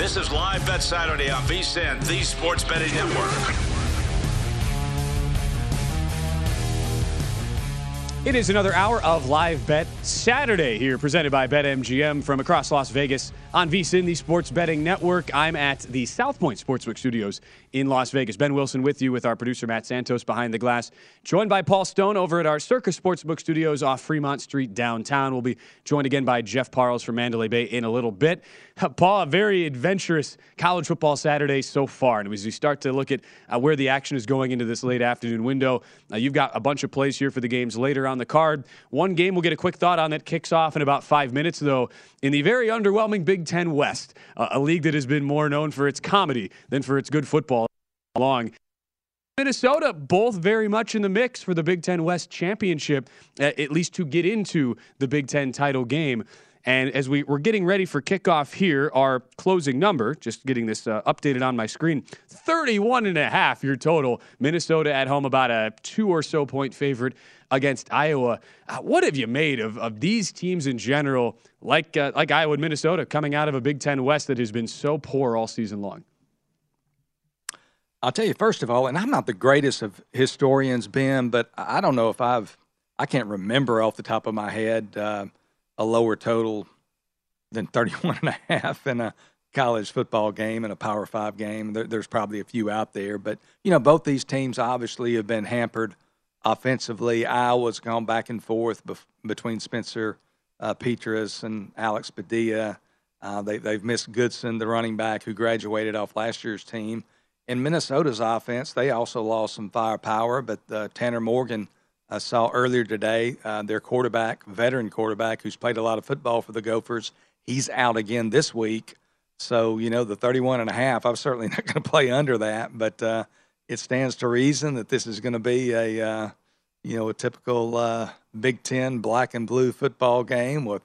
This is Live Bet Saturday on VSIN, the Sports Betting Network. It is another hour of Live Bet Saturday here, presented by BetMGM from across Las Vegas on VSIN, the Sports Betting Network. I'm at the South Point Sportsbook Studios in Las Vegas. Ben Wilson with you with our producer Matt Santos behind the glass. Joined by Paul Stone over at our Circa Sportsbook Studios off Fremont Street downtown. We'll be joined again by Jeff Parles from Mandalay Bay in a little bit. Paul, a very adventurous college football Saturday so far. And as we start to look at uh, where the action is going into this late afternoon window, uh, you've got a bunch of plays here for the games later on the card. One game we'll get a quick thought on that kicks off in about five minutes, though, in the very underwhelming Big Ten West, a league that has been more known for its comedy than for its good football long. Minnesota, both very much in the mix for the Big Ten West championship, at least to get into the Big Ten title game. And as we, we're getting ready for kickoff here, our closing number, just getting this uh, updated on my screen, 31 and a half your total. Minnesota at home about a two or so point favorite against Iowa. Uh, what have you made of, of these teams in general, like, uh, like Iowa and Minnesota, coming out of a Big Ten West that has been so poor all season long? I'll tell you first of all, and I'm not the greatest of historians, Ben, but I don't know if I've I can't remember off the top of my head uh, a lower total than 31 and a half in a college football game and a Power Five game. There, there's probably a few out there, but you know both these teams obviously have been hampered offensively. Iowa's gone back and forth bef- between Spencer uh, Petras and Alex Padilla. Uh, they, they've missed Goodson, the running back who graduated off last year's team in Minnesota's offense, they also lost some firepower, but uh, Tanner Morgan I saw earlier today, uh, their quarterback, veteran quarterback, who's played a lot of football for the Gophers, he's out again this week. So, you know, the 31 and a half, I'm certainly not going to play under that, but uh, it stands to reason that this is going to be a, uh, you know, a typical uh, Big Ten black and blue football game with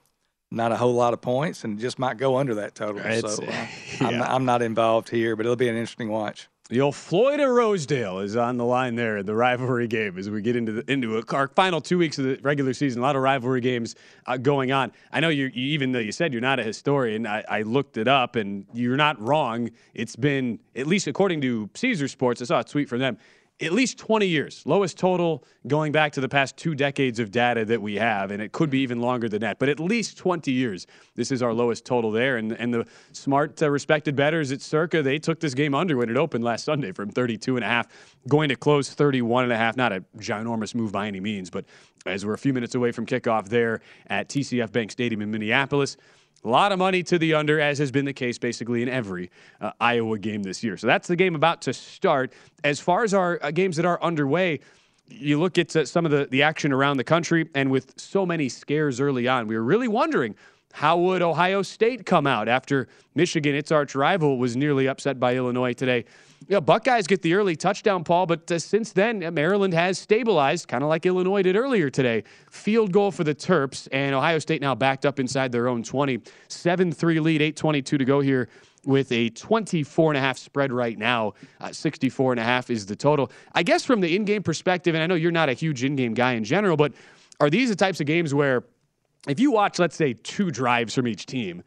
not a whole lot of points and just might go under that total. It's, so uh, yeah. I'm, I'm, not involved here, but it'll be an interesting watch. The old Floyd of Rosedale is on the line there, in the rivalry game as we get into the, into a, our final two weeks of the regular season. A lot of rivalry games uh, going on. I know you even though you said you're not a historian, I, I, looked it up and you're not wrong. It's been at least according to Caesar Sports. I saw a tweet from them at least 20 years, lowest total going back to the past two decades of data that we have, and it could be even longer than that, but at least 20 years. This is our lowest total there, and, and the smart, uh, respected bettors at Circa, they took this game under when it opened last Sunday from 32 and a half, going to close 31 and a half. Not a ginormous move by any means, but as we're a few minutes away from kickoff there at TCF Bank Stadium in Minneapolis, A lot of money to the under, as has been the case basically in every uh, Iowa game this year. So that's the game about to start. As far as our uh, games that are underway, you look at uh, some of the, the action around the country, and with so many scares early on, we were really wondering how would Ohio State come out after Michigan, its arch rival, was nearly upset by Illinois today? Yeah, Buckeyes get the early touchdown, Paul, but uh, since then, Maryland has stabilized, kind of like Illinois did earlier today. Field goal for the Terps, and Ohio State now backed up inside their own 20. 7 3 lead, 8.22 to go here with a 24 and a half spread right now. Uh, 64 and a half is the total. I guess from the in game perspective, and I know you're not a huge in game guy in general, but are these the types of games where if you watch, let's say, two drives from each team,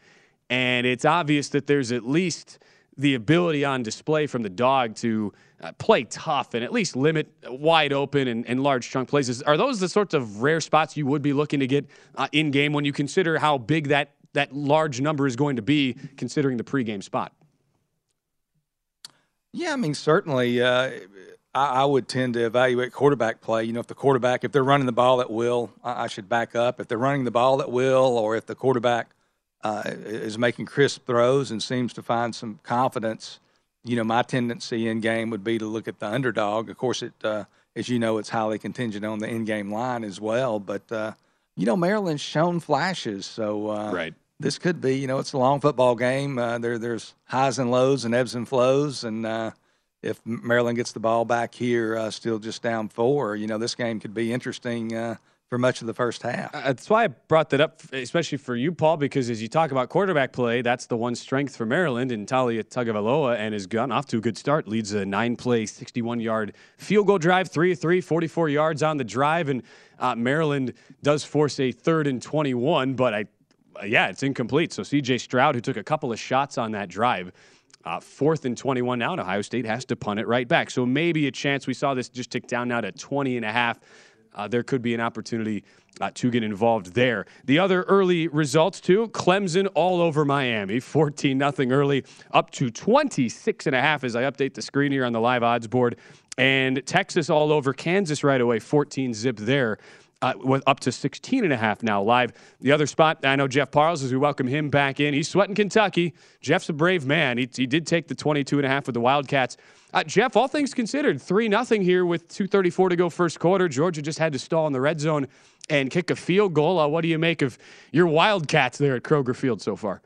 and it's obvious that there's at least the ability on display from the dog to uh, play tough and at least limit wide open and, and, large chunk places. Are those the sorts of rare spots you would be looking to get uh, in game when you consider how big that that large number is going to be, considering the pregame spot? Yeah, I mean certainly. Uh, I, I, would tend to evaluate quarterback play. You know, if the quarterback, if they're running the ball at will, I, I should back up. If they're running the ball at will, or if the quarterback uh, is making crisp throws and seems to find some confidence, you know, my tendency in game would be to look at the underdog. Of course, it, uh, as you know, it's highly contingent on the in game line as well. But uh, you know, Maryland's shown flashes, so uh, right. This could be, you know, it's a long football game. Uh, there, there's highs and lows and ebbs and flows, and uh, if Maryland gets the ball back here, uh, still just down four, you know, this game could be interesting uh, for much of the first half. Uh, that's why I brought that up, especially for you, Paul, because as you talk about quarterback play, that's the one strength for Maryland. And Taulia Tagovailoa and has gotten off to a good start, leads a nine play, 61 yard field goal drive, 3 3, 44 yards on the drive. And uh, Maryland does force a third and 21, but I, yeah, it's incomplete. So CJ Stroud, who took a couple of shots on that drive, uh, fourth and 21 now, and Ohio State has to punt it right back. So maybe a chance. We saw this just tick down now to 20 and a half. Uh, there could be an opportunity uh, to get involved there. The other early results too: Clemson all over Miami, 14 nothing early, up to 26 and a half as I update the screen here on the live odds board, and Texas all over Kansas right away, 14 zip there uh, up to 16 and a half now live. The other spot, I know Jeff Parles as we welcome him back in. He's sweating Kentucky. Jeff's a brave man. He, he did take the 22 and a half with the Wildcats. Uh, Jeff, all things considered, 3 nothing here with 234 to go first quarter. Georgia just had to stall in the red zone and kick a field goal. Uh, what do you make of your Wildcats there at Kroger Field so far?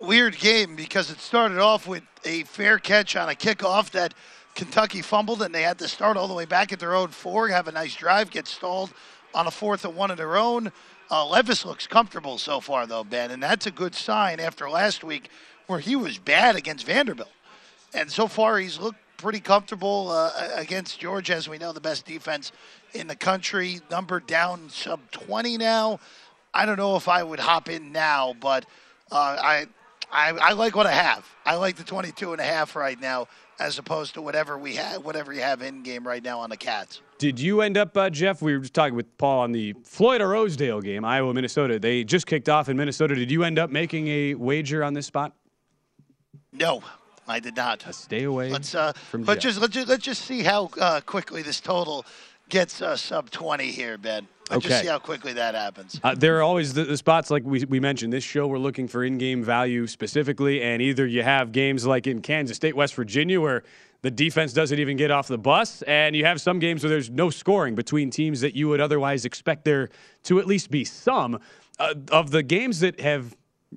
Weird game because it started off with a fair catch on a kickoff that – Kentucky fumbled and they had to start all the way back at their own four, have a nice drive, get stalled on a fourth and one of their own. Uh, Levis looks comfortable so far, though, Ben, and that's a good sign after last week where he was bad against Vanderbilt. And so far, he's looked pretty comfortable uh, against Georgia, as we know, the best defense in the country. Number down sub 20 now. I don't know if I would hop in now, but uh, I, I, I like what I have. I like the 22 and a half right now as opposed to whatever we have, whatever you have in game right now on the Cats. Did you end up, uh, Jeff? We were just talking with Paul on the Floyd of Rosedale game, Iowa, Minnesota. They just kicked off in Minnesota. Did you end up making a wager on this spot? No, I did not. Uh, stay away. Let's uh, from let's just let's just let's just see how uh, quickly this total gets uh, sub twenty here, Ben. Okay. just see how quickly that happens. Uh, there are always the, the, spots like we, we mentioned. This show, we're looking for in-game value specifically, and either you have games like in Kansas State, West Virginia, where the defense doesn't even get off the bus. And you have some games where there's no scoring between teams that you would otherwise expect there to at least be some. Uh, of the games that have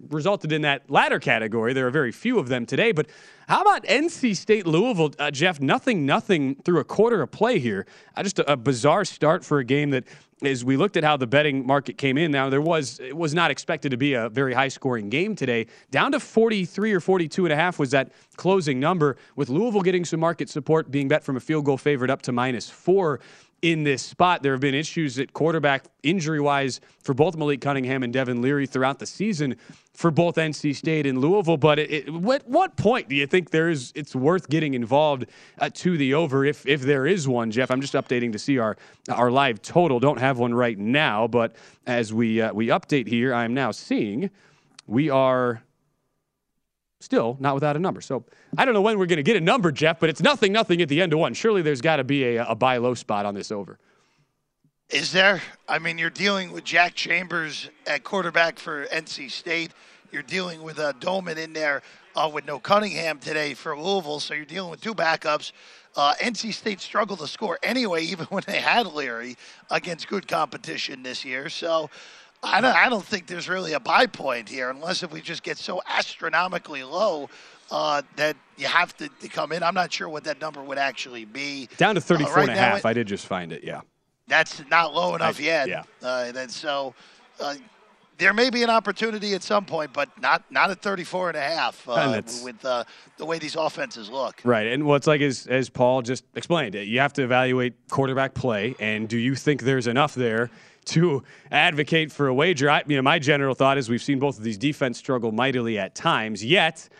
resulted in that latter category, there are very few of them today. But how about NC State Louisville, uh, Jeff? Nothing, nothing through a quarter of play here. Uh, just a, a bizarre start for a game that as we looked at how the betting market came in now there was it was not expected to be a very high scoring game today down to 43 or 42 and a half was that closing number with louisville getting some market support being bet from a field goal favorite up to minus four in this spot. There have been issues at quarterback injury wise for both Malik Cunningham and Devin Leary throughout the season for both NC State and Louisville. But it, it, what what point do you think there is it's worth getting involved uh, to the over if if there is one, Jeff? I'm just updating to see our our live total. Don't have one right now, but as we uh, we update here, I am now seeing we are still not without a number. So I don't know when we're going to get a number, Jeff, but it's nothing, nothing at the end of one. Surely there's got to be a, a buy low spot on this over. Is there? I mean, you're dealing with Jack Chambers at quarterback for NC State. You're dealing with uh, Domann in there uh, with no Cunningham today for Louisville, so you're dealing with two backups. Uh, NC State struggled to score anyway, even when they had Leary against good competition this year. So I don't, I don't think there's really a buy point here, unless if we just get so astronomically low uh, that you have to, to, come in. I'm not sure what that number would actually be. Down to 34 uh, right and a half. It, I did just find it, yeah. That's not low enough I, yet. Yeah. Uh, and so uh, there may be an opportunity at some point, but not not at 34 and a half uh, with uh, the way these offenses look. Right. And what's like as, as Paul just explained, you have to evaluate quarterback play. And do you think there's enough there to advocate for a wager? I, you know, my general thought is we've seen both of these defense struggle mightily at times, yet –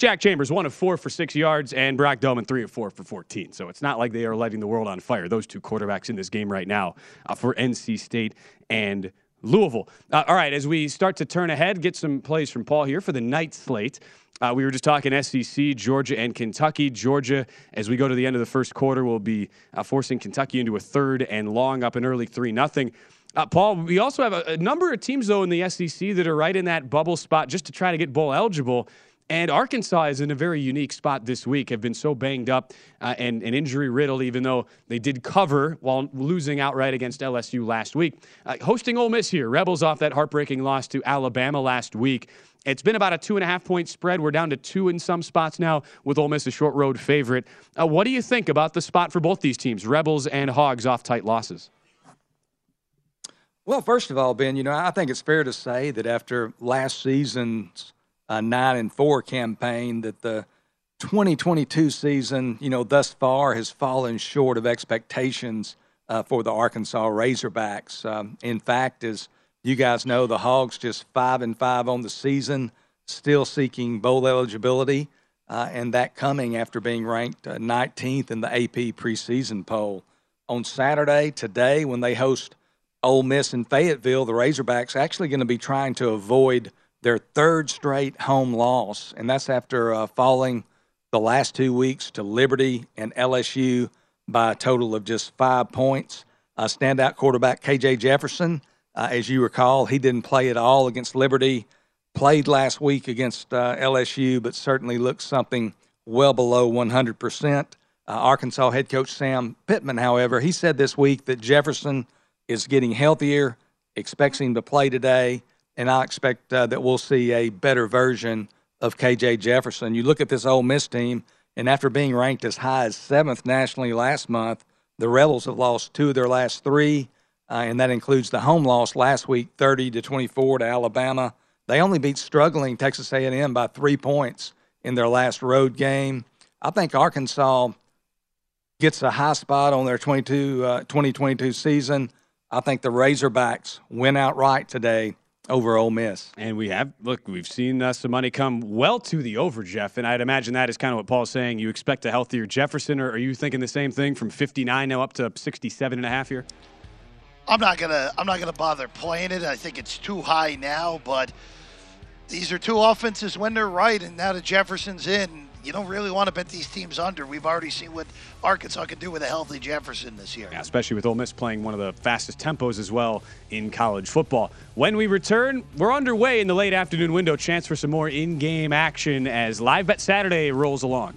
Jack Chambers, one of four for six yards, and Brock Domann, three of four for 14. So it's not like they are lighting the world on fire. Those two quarterbacks in this game right now uh, for NC State and Louisville. Uh, all right, as we start to turn ahead, get some plays from Paul here for the night slate. Uh, we were just talking SEC, Georgia, and Kentucky. Georgia, as we go to the end of the first quarter, will be uh, forcing Kentucky into a third and long up an early 3 nothing. Uh, Paul, we also have a, a, number of teams, though, in the SEC that are right in that bubble spot just to try to get bowl eligible. And Arkansas is in a very unique spot this week, have been so banged up uh, and, and injury riddled, even though they did cover while losing outright against LSU last week. Uh, hosting Ole Miss here, Rebels off that heartbreaking loss to Alabama last week. It's been about a two and a half point spread. We're down to two in some spots now with Ole Miss a short road favorite. Uh, what do you think about the spot for both these teams, Rebels and Hogs, off tight losses? Well, first of all, Ben, you know, I think it's fair to say that after last season's uh, nine and four campaign that the 2022 season, you know, thus far has fallen short of expectations uh, for the Arkansas Razorbacks. Um, in fact, as you guys know, the Hogs just five and five on the season, still seeking bowl eligibility, uh, and that coming after being ranked 19th uh, in the AP preseason poll. On Saturday, today, when they host Ole Miss in Fayetteville, the Razorbacks actually going to be trying to avoid their third straight home loss, and that's after uh, falling the last two weeks to Liberty and LSU by a total of just five points. Uh, standout quarterback KJ Jefferson, uh, as you recall, he didn't play at all against Liberty. Played last week against uh, LSU, but certainly looks something well below 100%. Uh, Arkansas head coach Sam Pittman, however, he said this week that Jefferson is getting healthier, expects him to play today and I expect uh, that we'll see a better version of KJ Jefferson. You look at this Ole Miss team, and after being ranked as high as seventh nationally last month, the Rebels have lost two of their last three, uh, and that includes the home loss last week, 30 to 24 to Alabama. They only beat struggling Texas A&M by three points in their last road game. I think Arkansas gets a high spot on their 22, uh, 2022 season. I think the Razorbacks win outright today over Ole Miss. And we have, look, we've seen uh, some money come well to the over, Jeff. And I'd imagine that is kind of what Paul's saying. You expect a healthier Jefferson, or are you thinking the same thing from 59 now up to 67 and a half here? I'm not gonna I'm not gonna bother playing it. I think it's too high now, but these are two offenses when they're right, and now that Jefferson's in, you don't really want to bet these teams under. We've already seen what Arkansas can do with a healthy Jefferson this year. Yeah, especially with Ole Miss playing one of the fastest tempos as well in college football. When we return, we're underway in the late afternoon window. Chance for some more in-game action as Live Bet Saturday rolls along.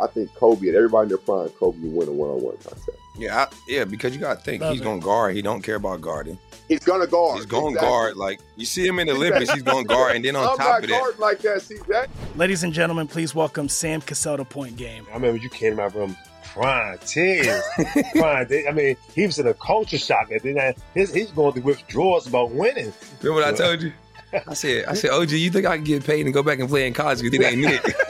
I think Kobe and everybody in their prime, Kobe would win a one-on-one contest. Yeah, I, yeah, because you got to think Love he's it. going to guard. He don't care about guarding. He's gonna guard. He's going to Exactly. guard. Like you see him in the Olympics, he's going to guard, and then on I'm top not of that, like that, CJ. Ladies and gentlemen, please welcome Sam Cassell to Point Game. I remember you came to my room crying, tears, crying. They- I mean, he was in a culture shock. And then I- his, he's going through withdrawals about winning. remember what I told you? I said, I said, OG, you think I can get paid and go back and play in college? Because it ain't it.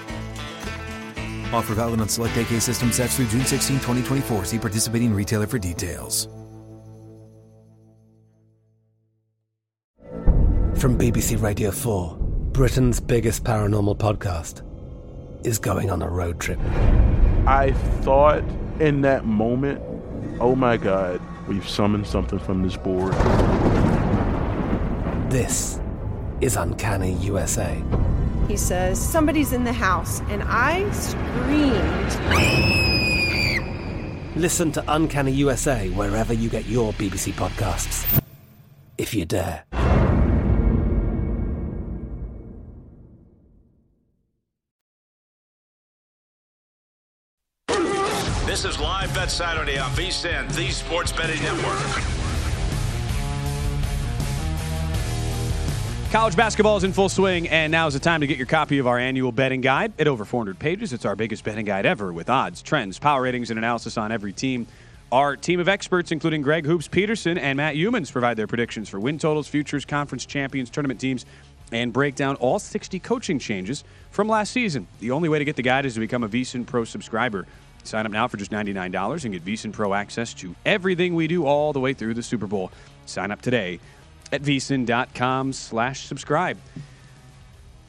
Offer valid on select AK system sets through June 16, 2024. See participating retailer for details. From BBC Radio 4, Britain's biggest paranormal podcast is going on a road trip. I thought in that moment, oh my God, we've summoned something from this board. This is Uncanny USA. He says, Somebody's in the house, and I screamed. Listen to Uncanny USA wherever you get your BBC podcasts, if you dare. This is Live Bet Saturday on VSIN, the Sports Betting Network. College basketball is in full swing, and now is the time to get your copy of our annual betting guide. At over 400 pages, it's our biggest betting guide ever with odds, trends, power ratings, and analysis on every team. Our team of experts, including Greg Hoops Peterson and Matt Youmans, provide their predictions for win totals, futures, conference champions, tournament teams, and break down all 60 coaching changes from last season. The only way to get the guide is to become a VSIN Pro subscriber. Sign up now for just $99 and get VSIN Pro access to everything we do all the way through the Super Bowl. Sign up today at vsin.com slash subscribe.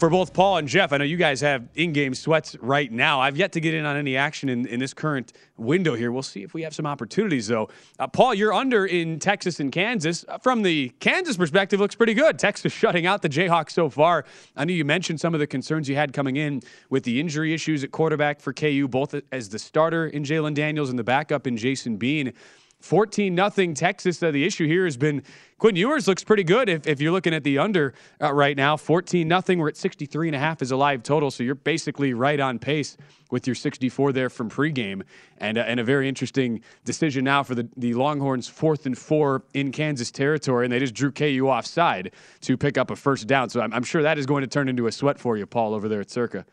For both Paul and Jeff, I know you guys have in-game sweats right now. I've yet to get in on any action in, in this current window here. We'll see if we have some opportunities, though. Uh, Paul, you're under in Texas and Kansas. Uh, From the Kansas perspective, looks pretty good. Texas shutting out the Jayhawks so far. I know you mentioned some of the concerns you had coming in with the injury issues at quarterback for KU, both as the starter in Jalen Daniels and the backup in Jason Bean. 14 nothing Texas. Uh, the issue here has been Quinn Ewers looks pretty good if, if you're looking at the under uh, right now. 14 nothing. We're at 63 and a half as a live total. So you're basically right on pace with your 64 there from pregame. And, uh, and a very interesting decision now for the, the Longhorns, fourth and four in Kansas territory. And they just drew KU offside to pick up a first down. So I'm, I'm sure that is going to turn into a sweat for you, Paul, over there at Circa.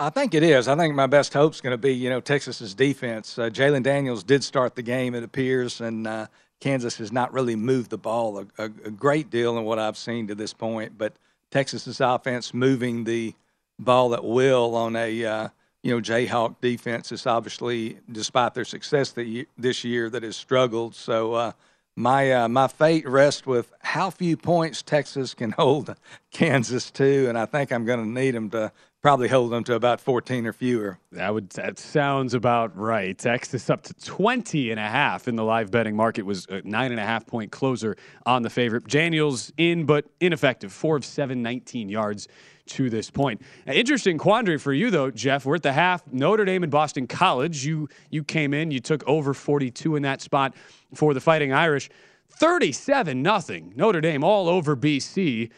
I think it is. I think my best hope is going to be, you know, Texas's defense. Uh, Jalen Daniels did start the game, it appears, and uh, Kansas has not really moved the ball a, a, a great deal in what I've seen to this point. But Texas's offense moving the ball at will on a, uh, you know, Jayhawk defense is obviously, despite their success the, this year, that has struggled. So uh, my uh, my fate rests with how few points Texas can hold Kansas to, and I think I'm going to need them to probably hold them to about 14 or fewer. That would that sounds about right. Texas up to 20 and a half in the live betting market was a nine and a half point closer on the favorite. Daniels in but ineffective, four of seven, 19 yards to this point. Interesting quandary for you though, Jeff. We're at the half. Notre Dame and Boston College. You you came in, you took over 42 in that spot for the Fighting Irish. 37 nothing. Notre Dame all over BC.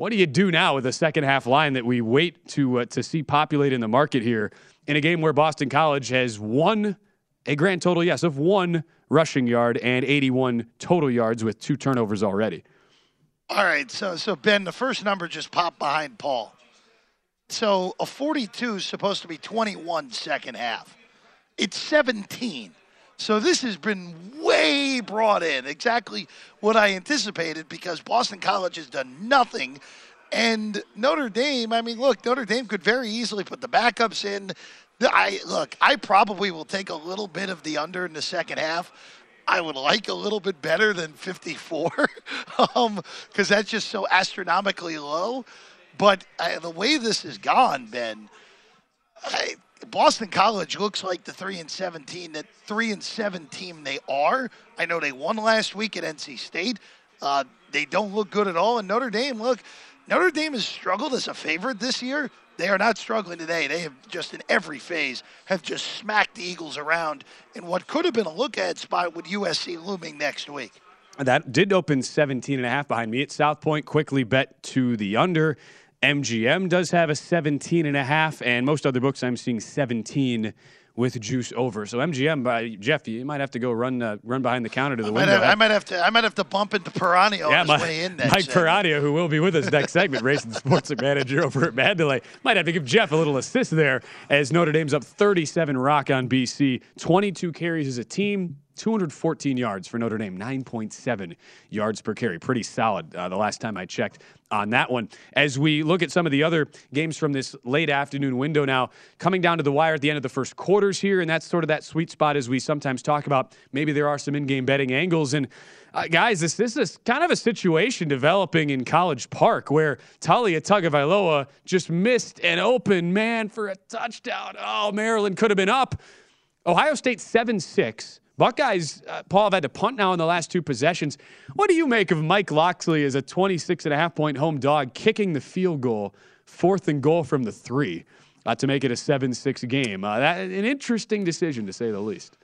What do you do now with a second half line that we wait to uh, to see populate in the market here in a game where Boston College has won a grand total, yes, of one rushing yard and 81 total yards with two turnovers already? All right, so so Ben, the first number just popped behind Paul. So a 42 is supposed to be 21 second half. It's 17. So this has been way brought in, exactly what I anticipated because Boston College has done nothing. And Notre Dame, I mean, look, Notre Dame could very easily put the backups in. I look, I probably will take a little bit of the under in the second half. I would like a little bit better than 54 because um, that's just so astronomically low. But uh, the way this has gone, Ben, I, Boston College looks like the three and seventeen that three and seven team they are. I know they won last week at NC State. Uh, they don't look good at all. And Notre Dame, look, Notre Dame has struggled as a favorite this year. They are not struggling today. They have just in every phase have just smacked the Eagles around in what could have been a look ahead spot with USC looming next week. That did open 17 and a half behind me at South Point. Quickly bet to the under. MGM does have a 17 and a half, and most other books I'm seeing 17 with juice over. So MGM by Jeff, you might have to go run uh, run behind the counter to the I might, window. have, I might have to I might have to bump into Piranio on yeah, his my, way in. Mike. Piranio, who will be with us next segment, racing sports manager over at Mandalay, might have to give Jeff a little assist there as Notre Dame's up 37 rock on BC, 22 carries as a team. 214 yards for Notre Dame, 9.7 yards per carry. Pretty solid uh, the last time I checked on that one. As we look at some of the other games from this late afternoon window now, coming down to the wire at the end of the first quarters here, and that's sort of that sweet spot as we sometimes talk about. Maybe there are some in game betting angles. And uh, guys, this, this is kind of a situation developing in College Park where Taulia Tagovailoa just missed an open man for a touchdown. Oh, Maryland could have been up. Ohio State 7 6. Buckeyes, uh, Paul, have had to punt now in the last two possessions. What do you make of Mike Locksley as a 26 and a half point home dog kicking the field goal, fourth and goal from the three uh, to make it a 7 6 game? Uh, that, an interesting decision, to say the least.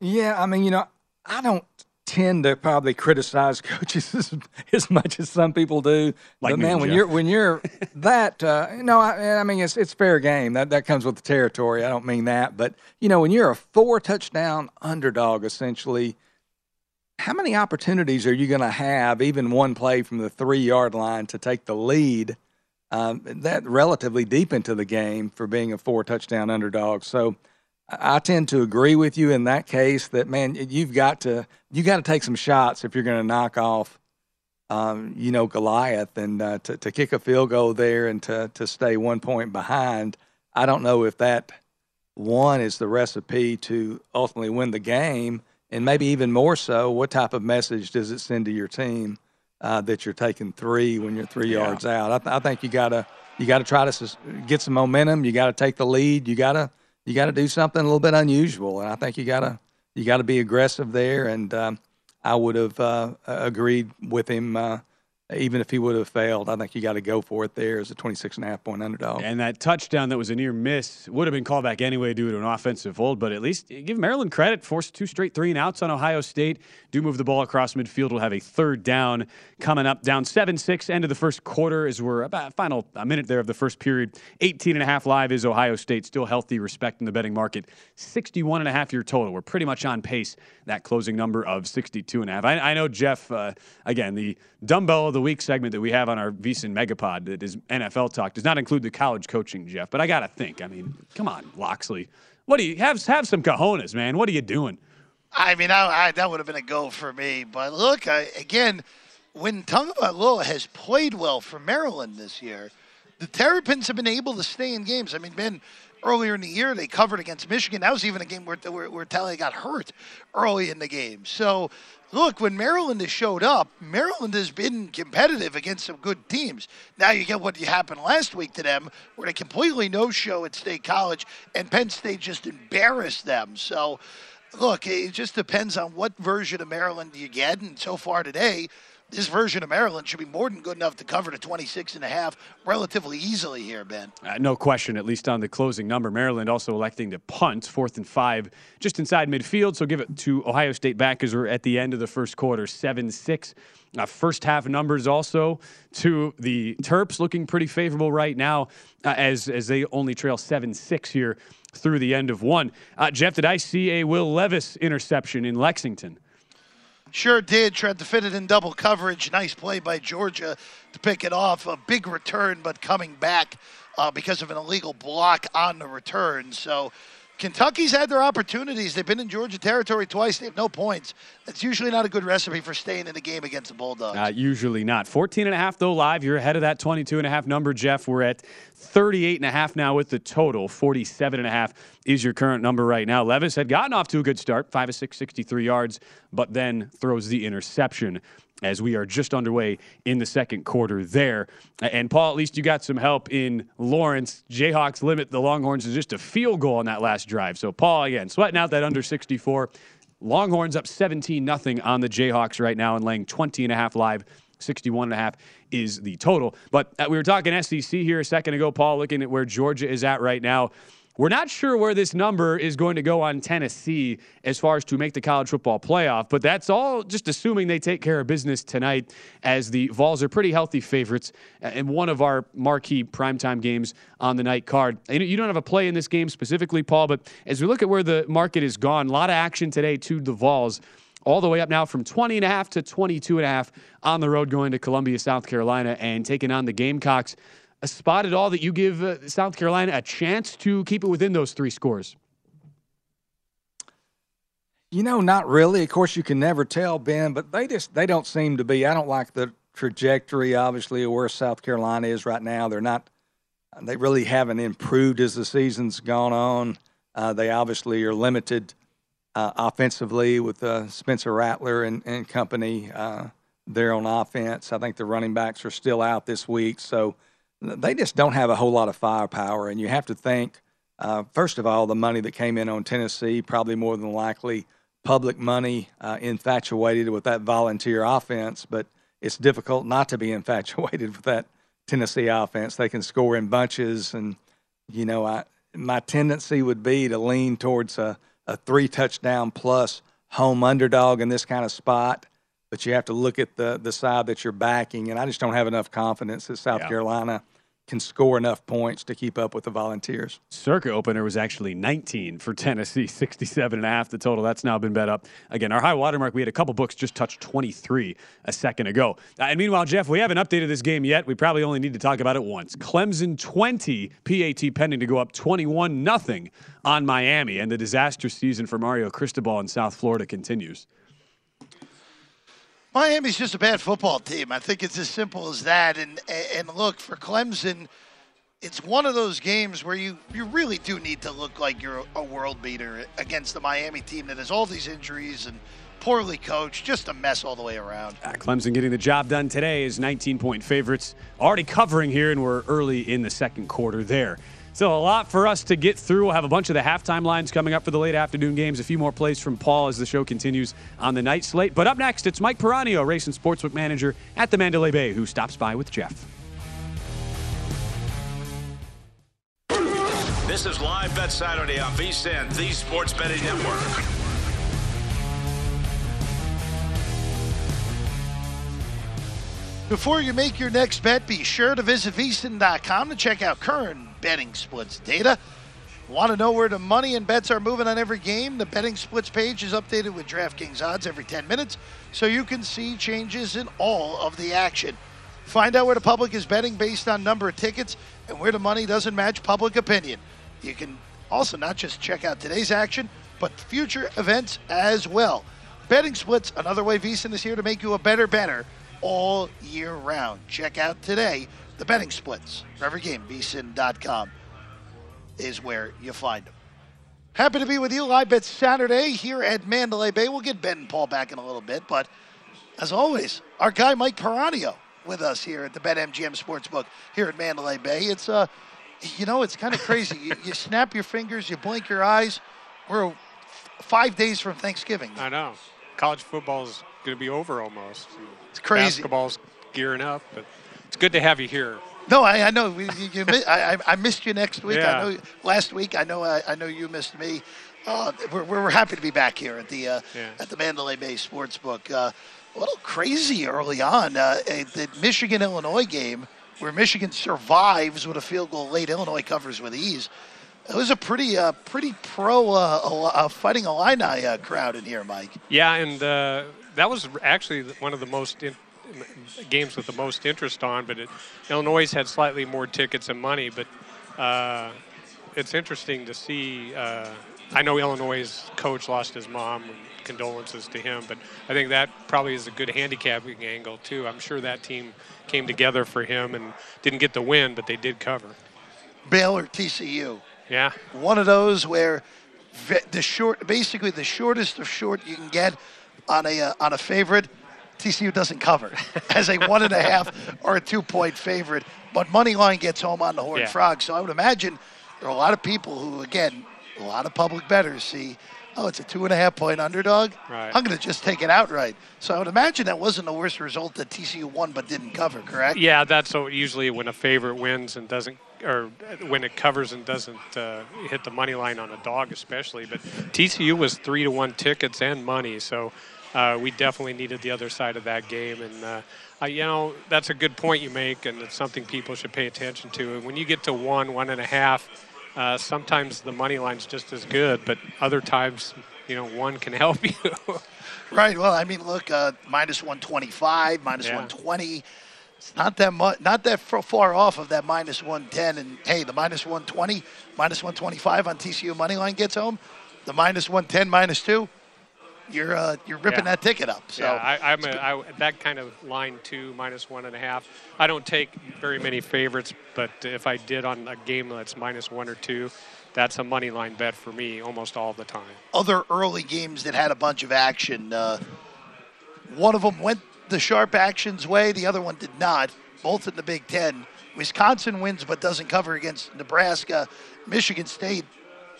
Yeah, I mean, you know, I don't tend to probably criticize coaches as, as much as some people do. Like but man, when you're when you're that, uh, no, I, I mean it's it's fair game. That that comes with the territory. I don't mean that, but you know, when you're a four touchdown underdog, essentially, how many opportunities are you going to have, even one play from the three yard line, to take the lead? Um, that relatively deep into the game for being a four touchdown underdog. So I tend to agree with you in that case that man, you've got to you got to take some shots if you're going to knock off, um, you know, Goliath and uh, to to kick a field goal there and to to stay one point behind. I don't know if that one is the recipe to ultimately win the game, and maybe even more so, what type of message does it send to your team uh, that you're taking three when you're three Yeah. yards out? I, th- I think you gotta you gotta try to sus- get some momentum. You got to take the lead. You gotta you got to do something a little bit unusual, and I think you gotta you got to be aggressive there. And um, I would have uh, agreed with him, uh, even if he would have failed. I think you got to go for it there as a 26 and a half point underdog. And that touchdown that was a near miss would have been called back anyway due to an offensive hold, but at least give Maryland credit. Forced two straight three and outs on Ohio State. Do move the ball across midfield. We'll have a third down coming up. Down 7 6, end of the first quarter as we're about final a minute there of the first period. 18 and a half live is Ohio State. Still healthy, respect in the betting market. 61 and a half year total. We're pretty much on pace. That closing number of 62 and a half. I, I know, Jeff, uh, again, the dumbbell of the week segment that we have on our VSiN Megapod that is NFL talk does not include the college coaching, Jeff. But I got to think. I mean, come on, Locksley. What do you have? Have some cojones, man. What are you doing? I mean, I, I, that would have been a go for me. But look, I, again, when Tagovailoa has played well for Maryland this year, the Terrapins have been able to stay in games. I mean, Ben, earlier in the year they covered against Michigan. That was even a game where where, where got hurt early in the game. So, look, when Maryland has showed up, Maryland has been competitive against some good teams. Now you get what happened last week to them, where they completely no-show at State College, and Penn State just embarrassed them. So. Look, it just depends on what version of Maryland you get. And so far today, this version of Maryland should be more than good enough to cover the 26 and a half relatively easily here, Ben. Uh, no question, at least on the closing number. Maryland also electing to punt, fourth and five, just inside midfield. So give it to Ohio State back as we're at the end of the first quarter, 7 6. Uh, first half numbers also to the Terps looking pretty favorable right now uh, as, as they only trail 7 6 here through the end of one. Uh, Jeff, did I see a Will Levis interception in Lexington? Sure did. Tried to fit it in double coverage. Nice play by Georgia to pick it off. A big return, but coming back uh, because of an illegal block on the return. So Kentucky's had their opportunities. They've been in Georgia territory twice. They have no points. That's usually not a good recipe for staying in the game against the Bulldogs. Uh, usually not. 14 and a half though live. You're ahead of that 22 and a half number, Jeff. We're at 38 and a half now with the total. 47 and a half is your current number right now. Levis had gotten off to a good start, 5 of 6, 63 yards, but then throws the interception as we are just underway in the second quarter there. And Paul, at least you got some help in Lawrence. Jayhawks limit the Longhorns to just a field goal on that last drive. So Paul again sweating out that under 64. Longhorns up 17 nothing on the Jayhawks right now and laying 20 and a half live. 61 and a half is the total. But uh, we were talking SEC here a second ago, Paul, looking at where Georgia is at right now. We're not sure where this number is going to go on Tennessee as far as to make the college football playoff, but that's all just assuming they take care of business tonight, as the Vols are pretty healthy favorites in one of our marquee primetime games on the night card. You don't have a play in this game specifically, Paul, but as we look at where the market has gone, a lot of action today to the Vols all the way up now from 20 and a half to 22 and a half on the road going to Columbia, South Carolina, and taking on the Gamecocks a spot at all that you give uh, South Carolina a chance to keep it within those three scores? You know, not really. Of course, you can never tell, Ben, but they just they don't seem to be. I don't like the trajectory, obviously, of where South Carolina is right now. They're not. They really haven't improved as the season's gone on. Uh, they obviously are limited uh, offensively with uh, Spencer Rattler and, and company uh, there on offense. I think the running backs are still out this week, so they just don't have a whole lot of firepower. And you have to think, uh, first of all, the money that came in on Tennessee, probably more than likely public money uh, infatuated with that volunteer offense. But it's difficult not to be infatuated with that Tennessee offense. They can score in bunches. And, you know, I, my tendency would be to lean towards a, a three touchdown plus home underdog in this kind of spot but you have to look at the the side that you're backing. And I just don't have enough confidence that South yeah. Carolina can score enough points to keep up with the Volunteers. Circa opener was actually 19 for Tennessee, 67 and a half the total. That's now been bet up. Again, our high watermark, we had a couple books just touched 23 a second ago. Uh, and meanwhile, Jeff, we haven't updated this game yet. We probably only need to talk about it once. Clemson 20, PAT pending to go up 21 nothing on Miami, and the disaster season for Mario Cristobal in South Florida continues. Miami's just a bad football team. I think it's as simple as that. And and look for Clemson, it's one of those games where you you really do need to look like you're a world beater against the Miami team that has all these injuries and poorly coached, just a mess all the way around. Uh, Clemson getting the job done today is 19 point favorites, already covering here, and we're early in the second quarter there. Still a lot for us to get through. We'll have a bunch of the halftime lines coming up for the late afternoon games. A few more plays from Paul as the show continues on the night slate. But up next, it's Mike Piranio, race and sportsbook manager at the Mandalay Bay, who stops by with Jeff. This is Live Bet Saturday on VSIN, the Sports Betting Network. Before you make your next bet, be sure to visit vsin.com to check out current betting splits data. Want to know where the money and bets are moving on every game? The betting splits page is updated with DraftKings odds every 10 minutes so you can see changes in all of the action. Find out where the public is betting based on number of tickets and where the money doesn't match public opinion. You can also not just check out today's action, but future events as well. Betting splits, another way VSIN is here to make you a better better all year round. Check out today the betting splits for every game. VSIN.com is where you find them. Happy to be with you live bet Saturday here at Mandalay Bay. We'll get Ben and Paul back in a little bit, but as always, our guy Mike Piranio with us here at the BetMGM Sportsbook here at Mandalay Bay. It's uh, you know, it's kind of crazy. you, you snap your fingers, you blink your eyes. We're five days from Thanksgiving. I know. College football's going to be over almost. It's crazy. Basketball's gearing up, but it's good to have you here. No, I, I know. You, you, I, I missed you next week. Yeah. I know last week. I know. I, I know you missed me. Uh, we're, we're happy to be back here at the uh, yeah. at the Mandalay Bay Sportsbook. Uh, a little crazy early on. Uh, the Michigan Illinois game, where Michigan survives with a field goal late, Illinois covers with ease. It was a pretty uh, pretty pro uh, fighting Illini crowd in here, Mike. Yeah, and that was actually one of the most. Games with the most interest on, but it, Illinois had slightly more tickets and money. But uh, it's interesting to see. Uh, I know Illinois' coach lost his mom. Condolences to him, but I think that probably is a good handicapping angle too. I'm sure that team came together for him and didn't get the win, but they did cover. Baylor, TCU. Yeah. One of those where the short, basically the shortest of short you can get on a uh, on a favorite TCU doesn't cover as a one and a half or a two point favorite, but money line gets home on the Horned Yeah. Frog. So I would imagine there are a lot of people who, again, a lot of public bettors see, oh, it's a two and a half point underdog. Right. I'm going to just take it outright. So I would imagine that wasn't the worst result that TCU won but didn't cover, correct? Yeah, that's so usually when a favorite wins and doesn't, or when it covers and doesn't uh, hit the money line on a dog, especially. But TCU was three to one tickets and money, so uh, we definitely needed the other side of that game. And uh, I, you know, that's a good point you make, and it's something people should pay attention to. And when you get to one, one and a half, uh, sometimes the money line's just as good, but other times, you know, one can help you. Right. Well, I mean, look, uh, minus 125, minus Yeah. 120. It's not that much, not that far off of that minus 110. And hey, the minus 120, minus 125 on TCU money line gets home. The minus 110, minus two, you're uh, you're ripping Yeah. that ticket up. So yeah, I, I'm a, I, that kind of line two minus one and a half. I don't take very many favorites, but if I did on a game that's minus one or two, that's a money line bet for me almost all the time. other early games that had a bunch of action. Uh, one of them went the sharp action's way, the other one did not. Both in the Big Ten. Wisconsin wins but doesn't cover against Nebraska. Michigan State,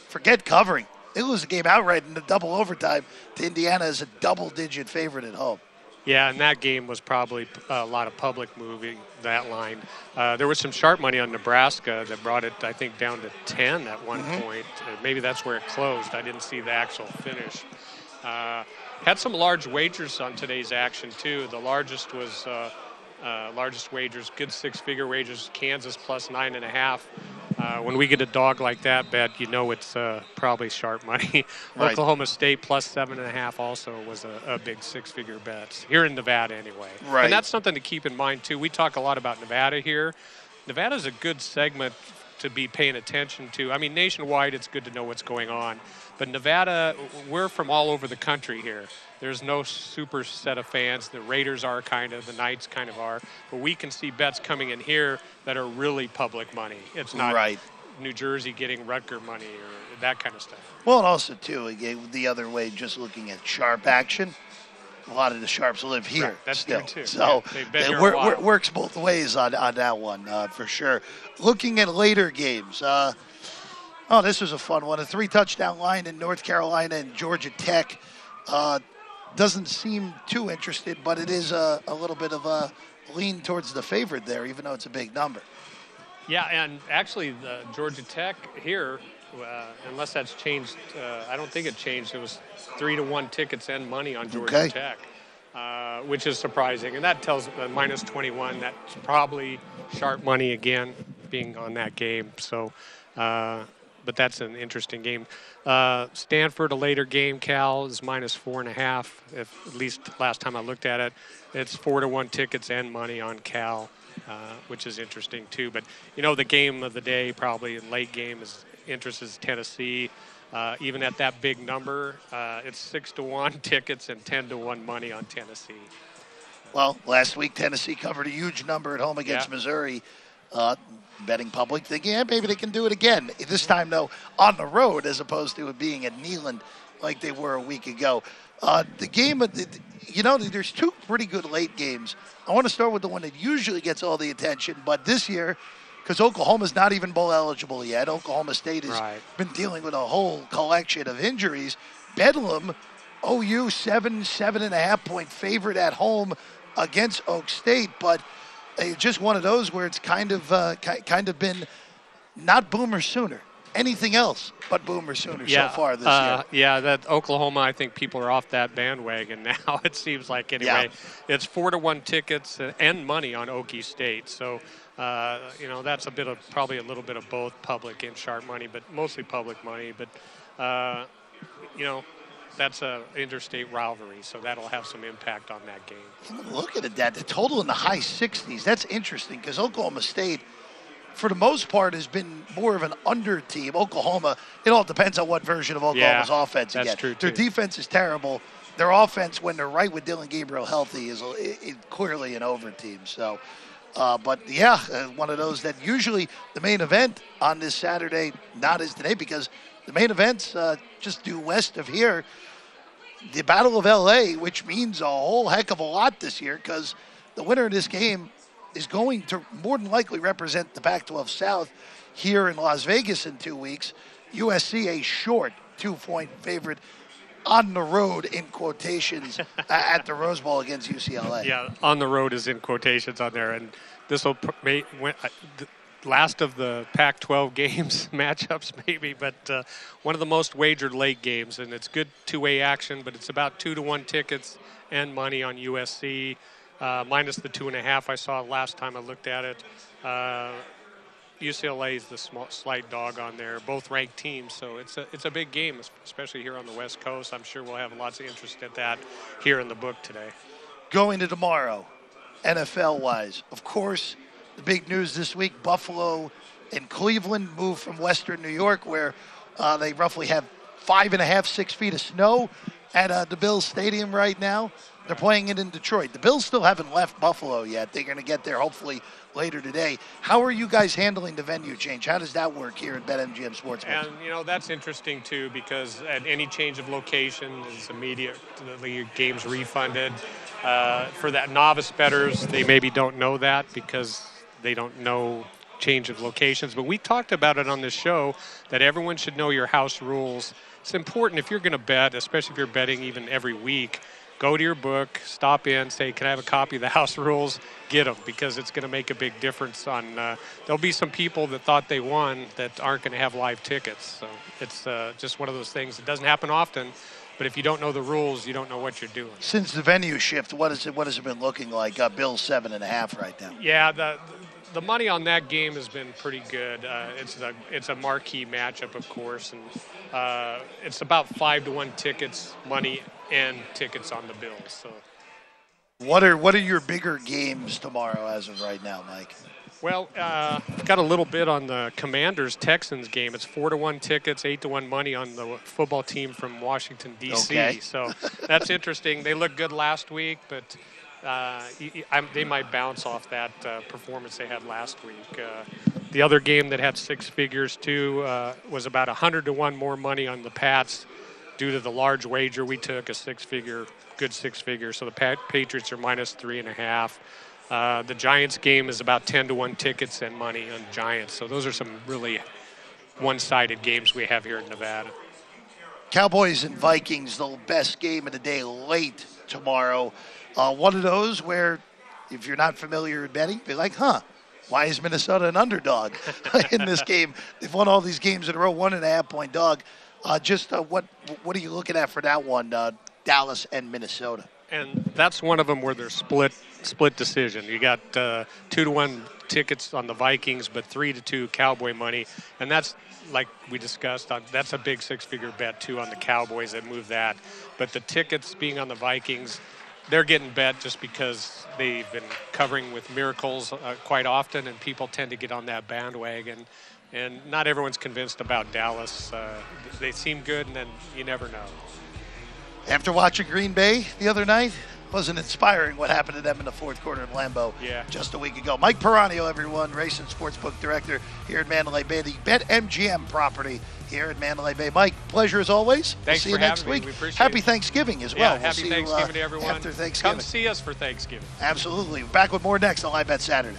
forget covering. They lose the game outright in the double overtime to Indiana as a double digit favorite at home. Yeah, and that game was probably a lot of public moving that line. Uh, there was some sharp money on Nebraska that brought it, I think, down to 10 at one Mhm. point. Uh, maybe that's where it closed. I didn't see the actual finish. Uh, had some large wagers on today's action too. The largest was uh, uh, largest wagers, good six-figure wagers. Kansas plus nine and a half. Uh, when we get a dog like that bet, you know it's uh, probably sharp money. Right. Oklahoma State plus seven and a half also was a, a big six-figure bet here in Nevada anyway. Right. And that's something to keep in mind too. We talk a lot about Nevada here. Nevada is a good segment to be paying attention to. I mean, nationwide, it's good to know what's going on. But Nevada, we're from all over the country here. There's no super set of fans. The Raiders are kind of, the Knights kind of are. But we can see bets coming in here that are really public money. It's not Right. New Jersey getting Rutger money or that kind of stuff. Well, and also, too, the other way, just looking at sharp action, a lot of the sharps live here Right, that's still. true, too. So Yeah, it wor- wor- works both ways on, on that one, uh, for sure. Looking at later games, uh, oh, this was a fun one. A three touchdown line in North Carolina and Georgia Tech. Uh, doesn't seem too interested, but it is a, a little bit of a lean towards the favorite there, even though it's a big number. Yeah, and actually, the Georgia Tech here, uh, unless that's changed, uh, I don't think it changed. It was three to one tickets and money on Georgia Okay. Tech, uh, which is surprising. And that tells uh, minus 21. That's probably sharp money again, being on that game. So, uh, but that's an interesting game. Uh, Stanford, a later game, Cal is minus four and a half. If at least last time I looked at it, it's four to one tickets and money on Cal, uh, which is interesting too. But you know, the game of the day probably in late game is interest is Tennessee. Uh, even at that big number, uh, it's six to one tickets and ten to one money on Tennessee. Well, last week Tennessee covered a huge number at home against Yeah. Missouri. Uh, betting public thinking, yeah, maybe they can do it again. This time, though, on the road as opposed to it being at Neyland like they were a week ago. Uh, the game, of the, you know, there's two pretty good late games. I want to start with the one that usually gets all the attention, but this year, because Oklahoma's not even bowl eligible yet, Oklahoma State has Right. been dealing with a whole collection of injuries. Bedlam, OU seven, seven and a half point favorite at home against Oak State, but just one of those where it's kind of uh, ki- kind of been not Boomer sooner. Anything else but Boomer sooner so far this uh, year. Yeah, that Oklahoma. I think people are off that bandwagon now. It seems like anyway. It's four to one tickets and money on Okie State. So, uh, you know, that's a bit of probably a little bit of both public and sharp money, but mostly public money. But, uh, you know, that's a interstate rivalry, so that'll have some impact on that game. Look at it, that the total in the high 60s. That's interesting because Oklahoma State, for the most part, has been more of an under team. Oklahoma, it all depends on what version of Oklahoma's Yeah, offense you that's get. true, Their too. defense is terrible. Their offense, when they're right with Dillon Gabriel healthy, is a- i- i- clearly an over team. So, uh, but yeah, uh, one of those that usually the main event on this Saturday not is today because the main events uh, just due west of here. the Battle of LA, which means a whole heck of a lot this year because the winner of this game is going to more than likely represent the Pac 12 South here in Las Vegas in two weeks. USC, a short two point favorite on the road in quotations at the Rose Bowl against UCLA. Yeah, on the road is in quotations on there, and this will may, when, uh, last of the Pac-12 games matchups maybe, but uh, one of the most wagered late games, and it's good two-way action, but it's about two to one tickets and money on USC, uh, minus the two and a half I saw last time I looked at it. Uh, UCLA is the small, slight dog on there. Both ranked teams, so it's a it's a big game, especially here on the West Coast. I'm sure we'll have lots of interest at that here in the book today. Going to tomorrow, NFL wise, of course, the big news this week: Buffalo and Cleveland moved from Western New York, where uh, they roughly have five and a half, six feet of snow at uh, the Bills Stadium right now. They're playing it in Detroit. The Bills still haven't left Buffalo yet. They're going to get there hopefully later today. How are you guys handling the venue change? How does that work here at BetMGM Sportsbook? And you know that's interesting too because at any change of location, is immediately games refunded. Uh, for that novice betters, they maybe don't know that because they don't know change of locations. But we talked about it on this show that everyone should know your house rules. It's important if you're going to bet, especially if you're betting even every week go to your book, stop in, say, "Can I have a copy of the house rules?" Get them because it's going to make a big difference. On uh, there'll be some people that thought they won that aren't going to have live tickets. So it's uh, just one of those things. It doesn't happen often, but if you don't know the rules, you don't know what you're doing. Since the venue shift, what is it? What has it been looking like? Uh, Bill's seven and a half right now. Yeah, the the money on that game has been pretty good. Uh, it's a it's a marquee matchup, of course, and uh, it's about five to one tickets money and tickets on the Bills. So, what are what are your bigger games tomorrow as of right now, Mike? Well, uh, got a little bit on the Commanders Texans game. It's four to one tickets, eight to one money on the football team from Washington D.C. Okay. So that's interesting. They looked good last week, but uh, they might bounce off that uh, performance they had last week. Uh, the other game that had six figures too uh, was about hundred to one more money on the Pats due to the large wager we took, a six-figure, good six-figure. So the Pat- Patriots are minus three and a half. Uh, the Giants game is about 10 to 1 tickets and money on Giants. So those are some really one sided games we have here in Nevada. Cowboys and Vikings, the best game of the day late tomorrow. Uh, one of those where, if you're not familiar with betting, be like, huh, why is Minnesota an underdog in this game? They've won all these games in a row, one and a half point dog. Uh, just uh, what what are you looking at for that one, uh, Dallas and Minnesota? And that's one of them where they're split split decision. You got uh, two to one tickets on the Vikings, but three to two Cowboy money, and that's like we discussed. That's a big six figure bet too on the Cowboys that move that. But the tickets being on the Vikings, they're getting bet just because they've been covering with miracles uh, quite often, and people tend to get on that bandwagon and not everyone's convinced about Dallas. Uh, they seem good, and then you never know. After watching Green Bay the other night, wasn't inspiring what happened to them in the fourth quarter of Lambeau yeah. just a week ago. Mike Piranio, everyone, race and sportsbook director here at Mandalay Bay, the Bet MGM property here at Mandalay Bay. Mike, pleasure as always. Thanks we'll see for you next having week. Me. We appreciate happy it. Thanksgiving as yeah, well. we'll happy Thanksgiving you, uh, to everyone. After Thanksgiving. Come see us for Thanksgiving. Absolutely. Back with more next on Live Bet Saturday.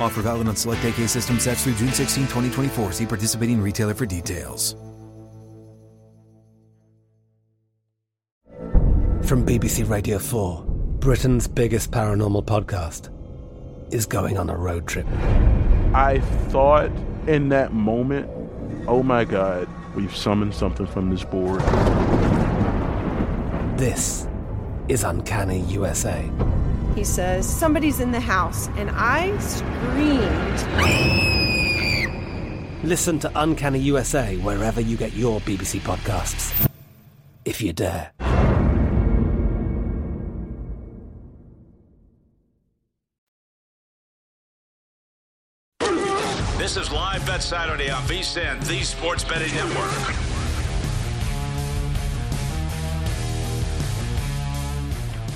Offer valid on select AK system sets through June 16, 2024. See participating retailer for details. From BBC Radio 4, Britain's biggest paranormal podcast is going on a road trip. I thought in that moment, oh my God, we've summoned something from this board. This is Uncanny USA. He says, Somebody's in the house. And I screamed. Listen to Uncanny USA wherever you get your BBC podcasts, if you dare. This is Live Bet Saturday on VSIN, the Sports Betting Network.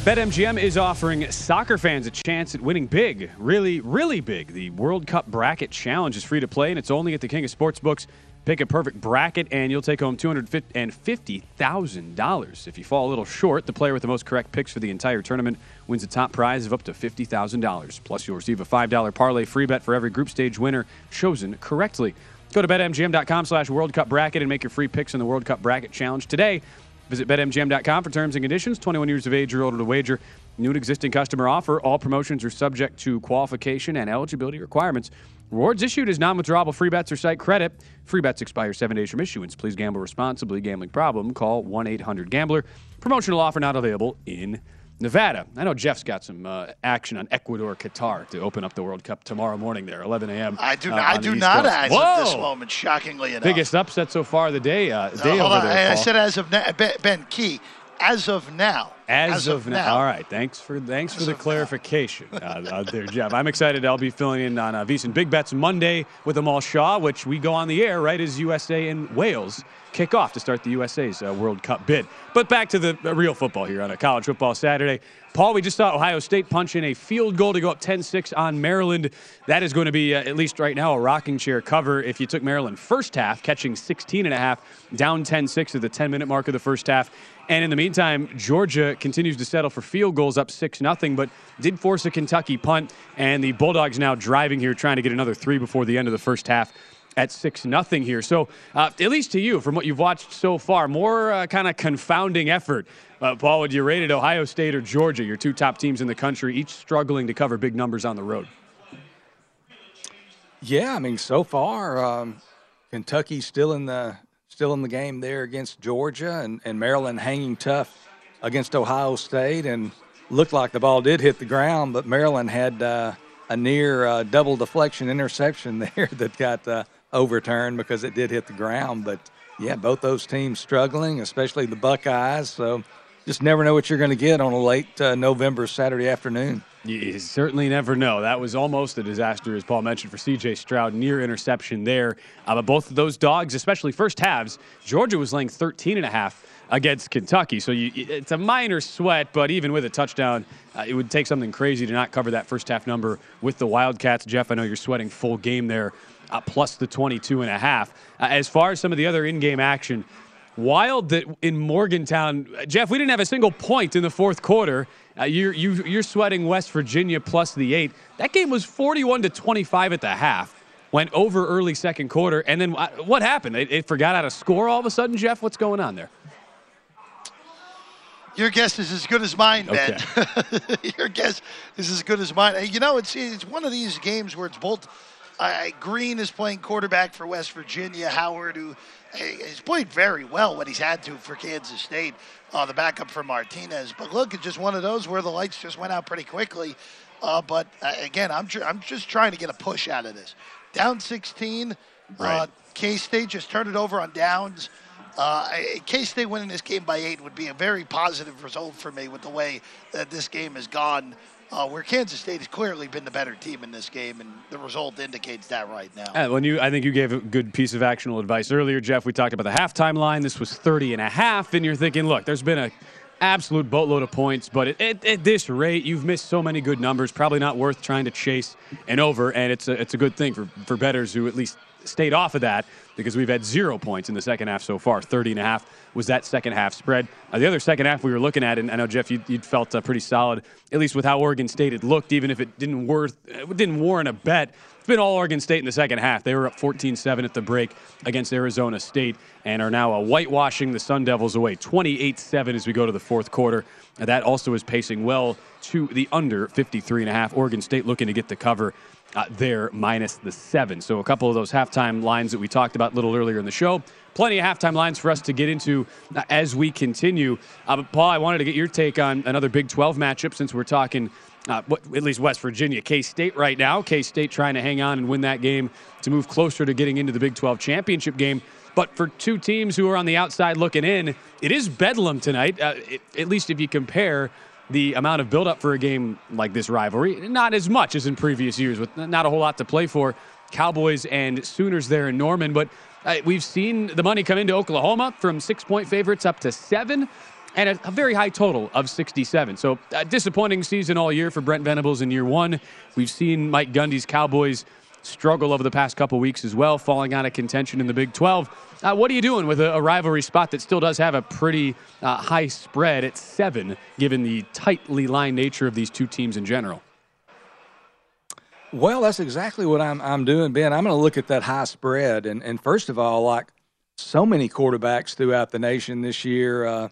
BetMGM is offering soccer fans a chance at winning big, really, really big. The World Cup Bracket Challenge is free to play, and it's only at the King of Sportsbooks. Pick a perfect bracket, and you'll take home $250,000. If you fall a little short, the player with the most correct picks for the entire tournament wins a top prize of up to $50,000. Plus, you'll receive a $5 parlay free bet for every group stage winner chosen correctly. Go to betmgm.com slash World Cup Bracket and make your free picks in the World Cup Bracket Challenge today. Visit betmgm.com for terms and conditions. 21 years of age or older to wager. New and existing customer offer. All promotions are subject to qualification and eligibility requirements. Rewards issued as non-withdrawable free bets or site credit. Free bets expire seven days from issuance. Please gamble responsibly. Gambling problem? Call 1-800-GAMBLER. Promotional offer not available in Nevada. I know Jeff's got some uh, action on Ecuador, Qatar to open up the World Cup tomorrow morning there, 11 a.m. I do, uh, I do East not Coast. as Whoa! of this moment, shockingly enough. Biggest upset so far of the day. Uh, day hold on. there, I, I said as of now, ben Key, as of now. As, of, now. All right. Thanks for thanks for the clarification uh, out there, Jeff. I'm excited. I'll be filling in on uh, VSiN Big Bets Monday with Amal Shaw, which we go on the air right as USA and Wales kick off to start the USA's uh, World Cup bid. But back to the uh, real football here on a college football Saturday. Paul, we just saw Ohio State punch in a field goal to go up 10-6 on Maryland. That is going to be, uh, at least right now, a rocking chair cover if you took Maryland first half, catching 16 and a half, down 10-6 at the 10-minute mark of the first half. And in the meantime, Georgia continues to settle for field goals up 6 0, but did force a Kentucky punt. And the Bulldogs now driving here, trying to get another three before the end of the first half at 6 0 here. So, uh, at least to you, from what you've watched so far, more uh, kind of confounding effort. Uh, Paul, would you rate it Ohio State or Georgia, your two top teams in the country, each struggling to cover big numbers on the road? Yeah, I mean, so far, um, Kentucky's still in the still in the game there against Georgia, and, and Maryland hanging tough against Ohio State, and looked like the ball did hit the ground, but Maryland had uh, a near uh, double deflection interception there that got uh, overturned because it did hit the ground. But yeah, both those teams struggling, especially the Buckeyes. So just never know what you're going to get on a late uh, November Saturday afternoon. You certainly never know. That was almost a disaster, as Paul mentioned, for C.J. Stroud. Near interception there. Uh, but both of those dogs, especially first halves, Georgia was laying 13 and a half against Kentucky. So you, it's a minor sweat, but even with a touchdown, uh, it would take something crazy to not cover that first half number with the Wildcats. Jeff, I know you're sweating full game there, uh, plus the 22 and a half. Uh, as far as some of the other in-game action, wild that in Morgantown, Jeff, we didn't have a single point in the fourth quarter. Uh, you're, you, you're sweating West Virginia plus the eight. That game was 41 to 25 at the half. Went over early second quarter, and then uh, what happened? It, it forgot how to score all of a sudden, Jeff. What's going on there? Your guess is as good as mine, Ben. Okay. Your guess is as good as mine. You know, it's it's one of these games where it's both uh, Greene is playing quarterback for West Virginia. Howard, who has played very well when he's had to for Kansas State, uh, the backup for Martinez. But look, it's just one of those where the lights just went out pretty quickly. Uh, but uh, again, I'm tr- I'm just trying to get a push out of this. Down 16, Right. uh, K State just turned it over on downs. Uh, K State winning this game by eight would be a very positive result for me with the way that this game has gone. Uh, where Kansas State has clearly been the better team in this game, and the result indicates that right now. Uh, when you, I think you gave a good piece of actionable advice earlier, Jeff. We talked about the halftime line. This was 30 and a half, and you're thinking, look, there's been a absolute boatload of points, but at, at, at this rate, you've missed so many good numbers. Probably not worth trying to chase an over, and it's a, it's a good thing for, for betters who at least stayed off of that because we've had zero points in the second half so far. 30 and a half was that second half spread. Uh, the other second half we were looking at, and I know Jeff, you, you felt uh, pretty solid, at least with how Oregon State had looked, even if it didn't worth, it didn't warrant a bet. It's been all Oregon State in the second half. They were up 14-7 at the break against Arizona State and are now whitewashing the Sun Devils away 28-7 as we go to the fourth quarter. And that also is pacing well to the under 53 and a half. Oregon State looking to get the cover uh, there minus the seven. So a couple of those halftime lines that we talked about a little earlier in the show. Plenty of halftime lines for us to get into uh, as we continue. Uh, Paul, I wanted to get your take on another Big 12 matchup since we're talking uh, at least West Virginia, K State right now. K State trying to hang on and win that game to move closer to getting into the Big 12 championship game. But for two teams who are on the outside looking in, it is bedlam tonight, uh, it, at least if you compare the amount of buildup for a game like this rivalry. Not as much as in previous years, with not a whole lot to play for. Cowboys and Sooners there in Norman, but uh, we've seen the money come into Oklahoma from six point favorites up to seven. And a, a very high total of 67. So, a disappointing season all year for Brent Venables in year one. We've seen Mike Gundy's Cowboys struggle over the past couple weeks as well, falling out of contention in the Big 12. Uh, what are you doing with a, a rivalry spot that still does have a pretty uh, high spread at seven, given the tightly lined nature of these two teams in general? Well, that's exactly what I'm I'm doing, Ben. I'm going to look at that high spread, and and first of all, like so many quarterbacks throughout the nation this year, uh,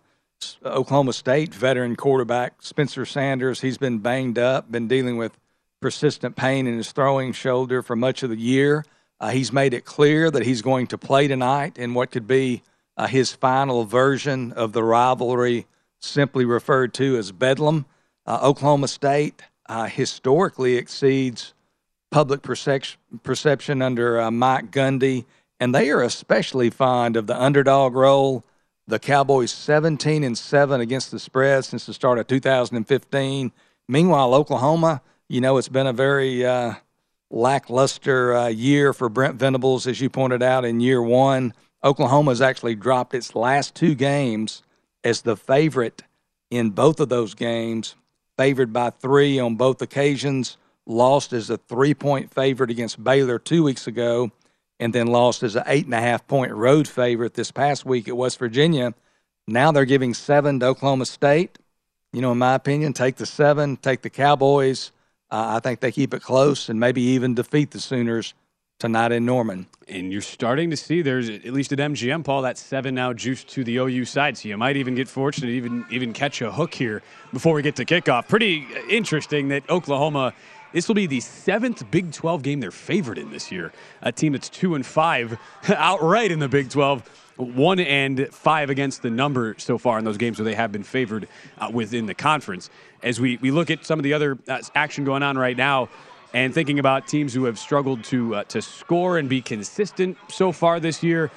Oklahoma State veteran quarterback Spencer Sanders, he's been banged up, been dealing with persistent pain in his throwing shoulder for much of the year. Uh, he's made it clear that he's going to play tonight in what could be uh, his final version of the rivalry, simply referred to as Bedlam. Uh, Oklahoma State uh, historically exceeds public percep- perception under uh, Mike Gundy, and they are especially fond of the underdog role. The Cowboys 17 and 7 against the spread since the start of 2015. Meanwhile, Oklahoma, you know, it's been a very uh, lackluster uh, year for Brent Venables, as you pointed out in year one. Oklahoma has actually dropped its last two games as the favorite in both of those games, favored by three on both occasions, lost as a three point favorite against Baylor two weeks ago, and then lost as an eight and a half point road favorite this past week at West Virginia. Now they're giving seven to Oklahoma State. You know, in my opinion, take the seven, take the Cowboys. Uh, I think they keep it close and maybe even defeat the Sooners tonight in Norman. And you're starting to see there's at least at MGM, Paul, that seven now juiced to the OU side. So you might even get fortunate, even even catch a hook here before we get to kickoff. Pretty interesting that Oklahoma. This will be the seventh Big 12 game they're favored in this year. A team that's two and five outright in the Big 12, one and five against the number so far in those games where they have been favored uh, within the conference. As we, we look at some of the other uh, action going on right now, and thinking about teams who have struggled to uh, to score and be consistent so far this year.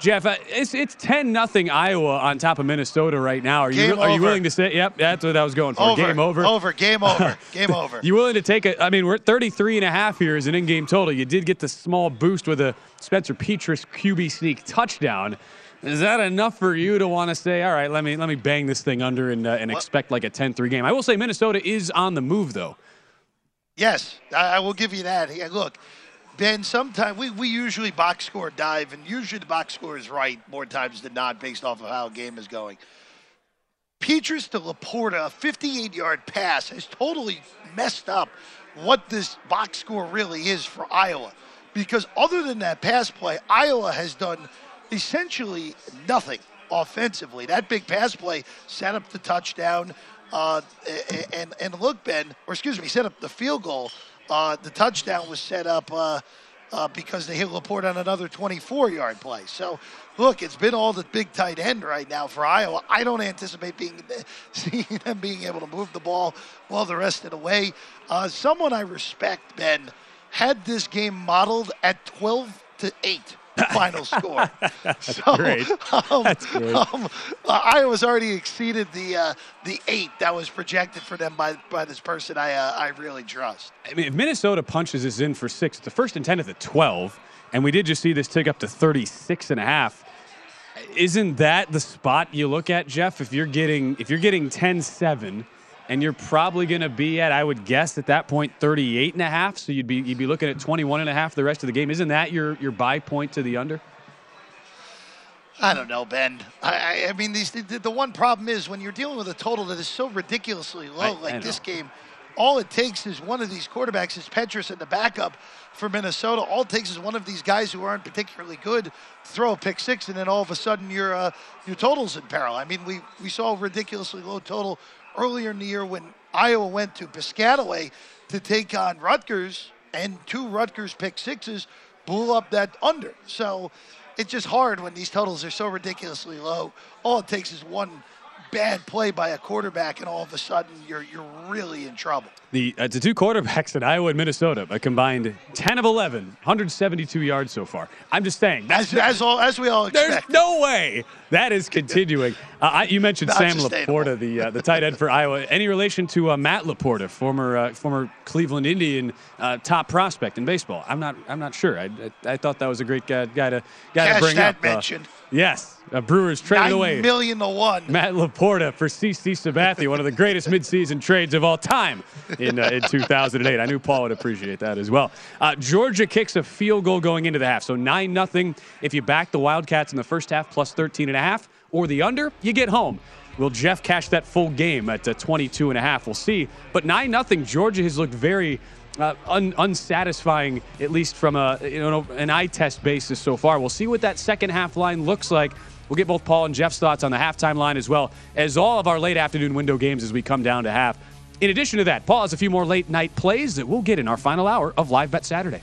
Jeff, uh, it's it's ten nothing Iowa on top of Minnesota right now. Are you Game are you over. willing to say? Yep, that's what I was going for. Over. Game over. Over. Game over. Game over. You willing to take a? I mean, we're at 33 and a half here as an in-game total. You did get the small boost with a Spencer Petras QB sneak touchdown. Is that enough for you to want to say, all right, let me let me bang this thing under and uh, and expect like a 10-3 game? I will say Minnesota is on the move though. Yes, I, I will give you that. Look, Ben, sometimes we, we usually box score dive, and usually the box score is right more times than not based off of how a game is going. Petras to Laporta, a 58 yard pass, has totally messed up what this box score really is for Iowa. Because other than that pass play, Iowa has done essentially nothing offensively. That big pass play set up the touchdown. Uh, and and look, Ben, or excuse me, set up the field goal. Uh, the touchdown was set up uh, uh, because they hit Laporta on another 24-yard play. So, look, it's been all the big tight end right now for Iowa. I don't anticipate being seeing them being able to move the ball well the rest of the way. Uh, someone I respect, Ben, had this game modeled at 12 to 8 final score. so, great. Um, That's great. Um, uh, Iowa's already exceeded the uh, the eight that was projected for them by by this person I uh, I really trust. I mean, if Minnesota punches this in for six, the first and 10 at the 12, and we did just see this tick up to 36 and a half. Isn't that the spot you look at, Jeff? If you're getting if you're getting 10-7 and you're probably going to be at I would guess at that point 38 and a half, so you'd be you'd be looking at 21 and a half the rest of the game. Isn't that your your buy point to the under? I don't know, Ben. I, I, mean, these the, the one problem is when you're dealing with a total that is so ridiculously low, I- like I this game. All it takes is one of these quarterbacks, is Petras and the backup for Minnesota. All it takes is one of these guys who aren't particularly good throw a pick six, and then all of a sudden your uh, your totals in peril. I mean, we we saw a ridiculously low total earlier in the year when Iowa went to Piscataway to take on Rutgers, and two Rutgers pick sixes blew up that under. So it's just hard when these totals are so ridiculously low. All it takes is one bad play by a quarterback, and all of a sudden you're you're really in trouble. The uh, the two quarterbacks in Iowa and Minnesota, a combined 10 of 11, 172 yards so far. I'm just saying. As, as all as we all expect. There's no way that is continuing. Uh, I, you mentioned Not Sam. Laporta, the uh, the tight end for Iowa. Any relation to uh, Matt Laporta, former uh, former Cleveland Indian uh, top prospect in baseball? I'm not I'm not sure. I, I, I thought that was a great guy, guy to guy to bring that up. Mentioned. Yes, uh, Brewers traded Nine away. million to one. Matt Laporta for CC Sabathia, one of the greatest midseason trades of all time in, uh, in 2008. I knew Paul would appreciate that as well. Uh, Georgia kicks a field goal going into the half, so 9 nothing. If you back the Wildcats in the first half plus 13 and a half or the under, you get home. Will Jeff cash that full game at uh, 22 and a half? We'll see. But 9 nothing. Georgia has looked very uh, un- unsatisfying, at least from a you know an eye test basis so far. We'll see what that second half line looks like. We'll get both Paul and Jeff's thoughts on the halftime line as well as all of our late afternoon window games as we come down to half. In addition to that, Paul has a few more late night plays that we'll get in our final hour of Live Bet Saturday.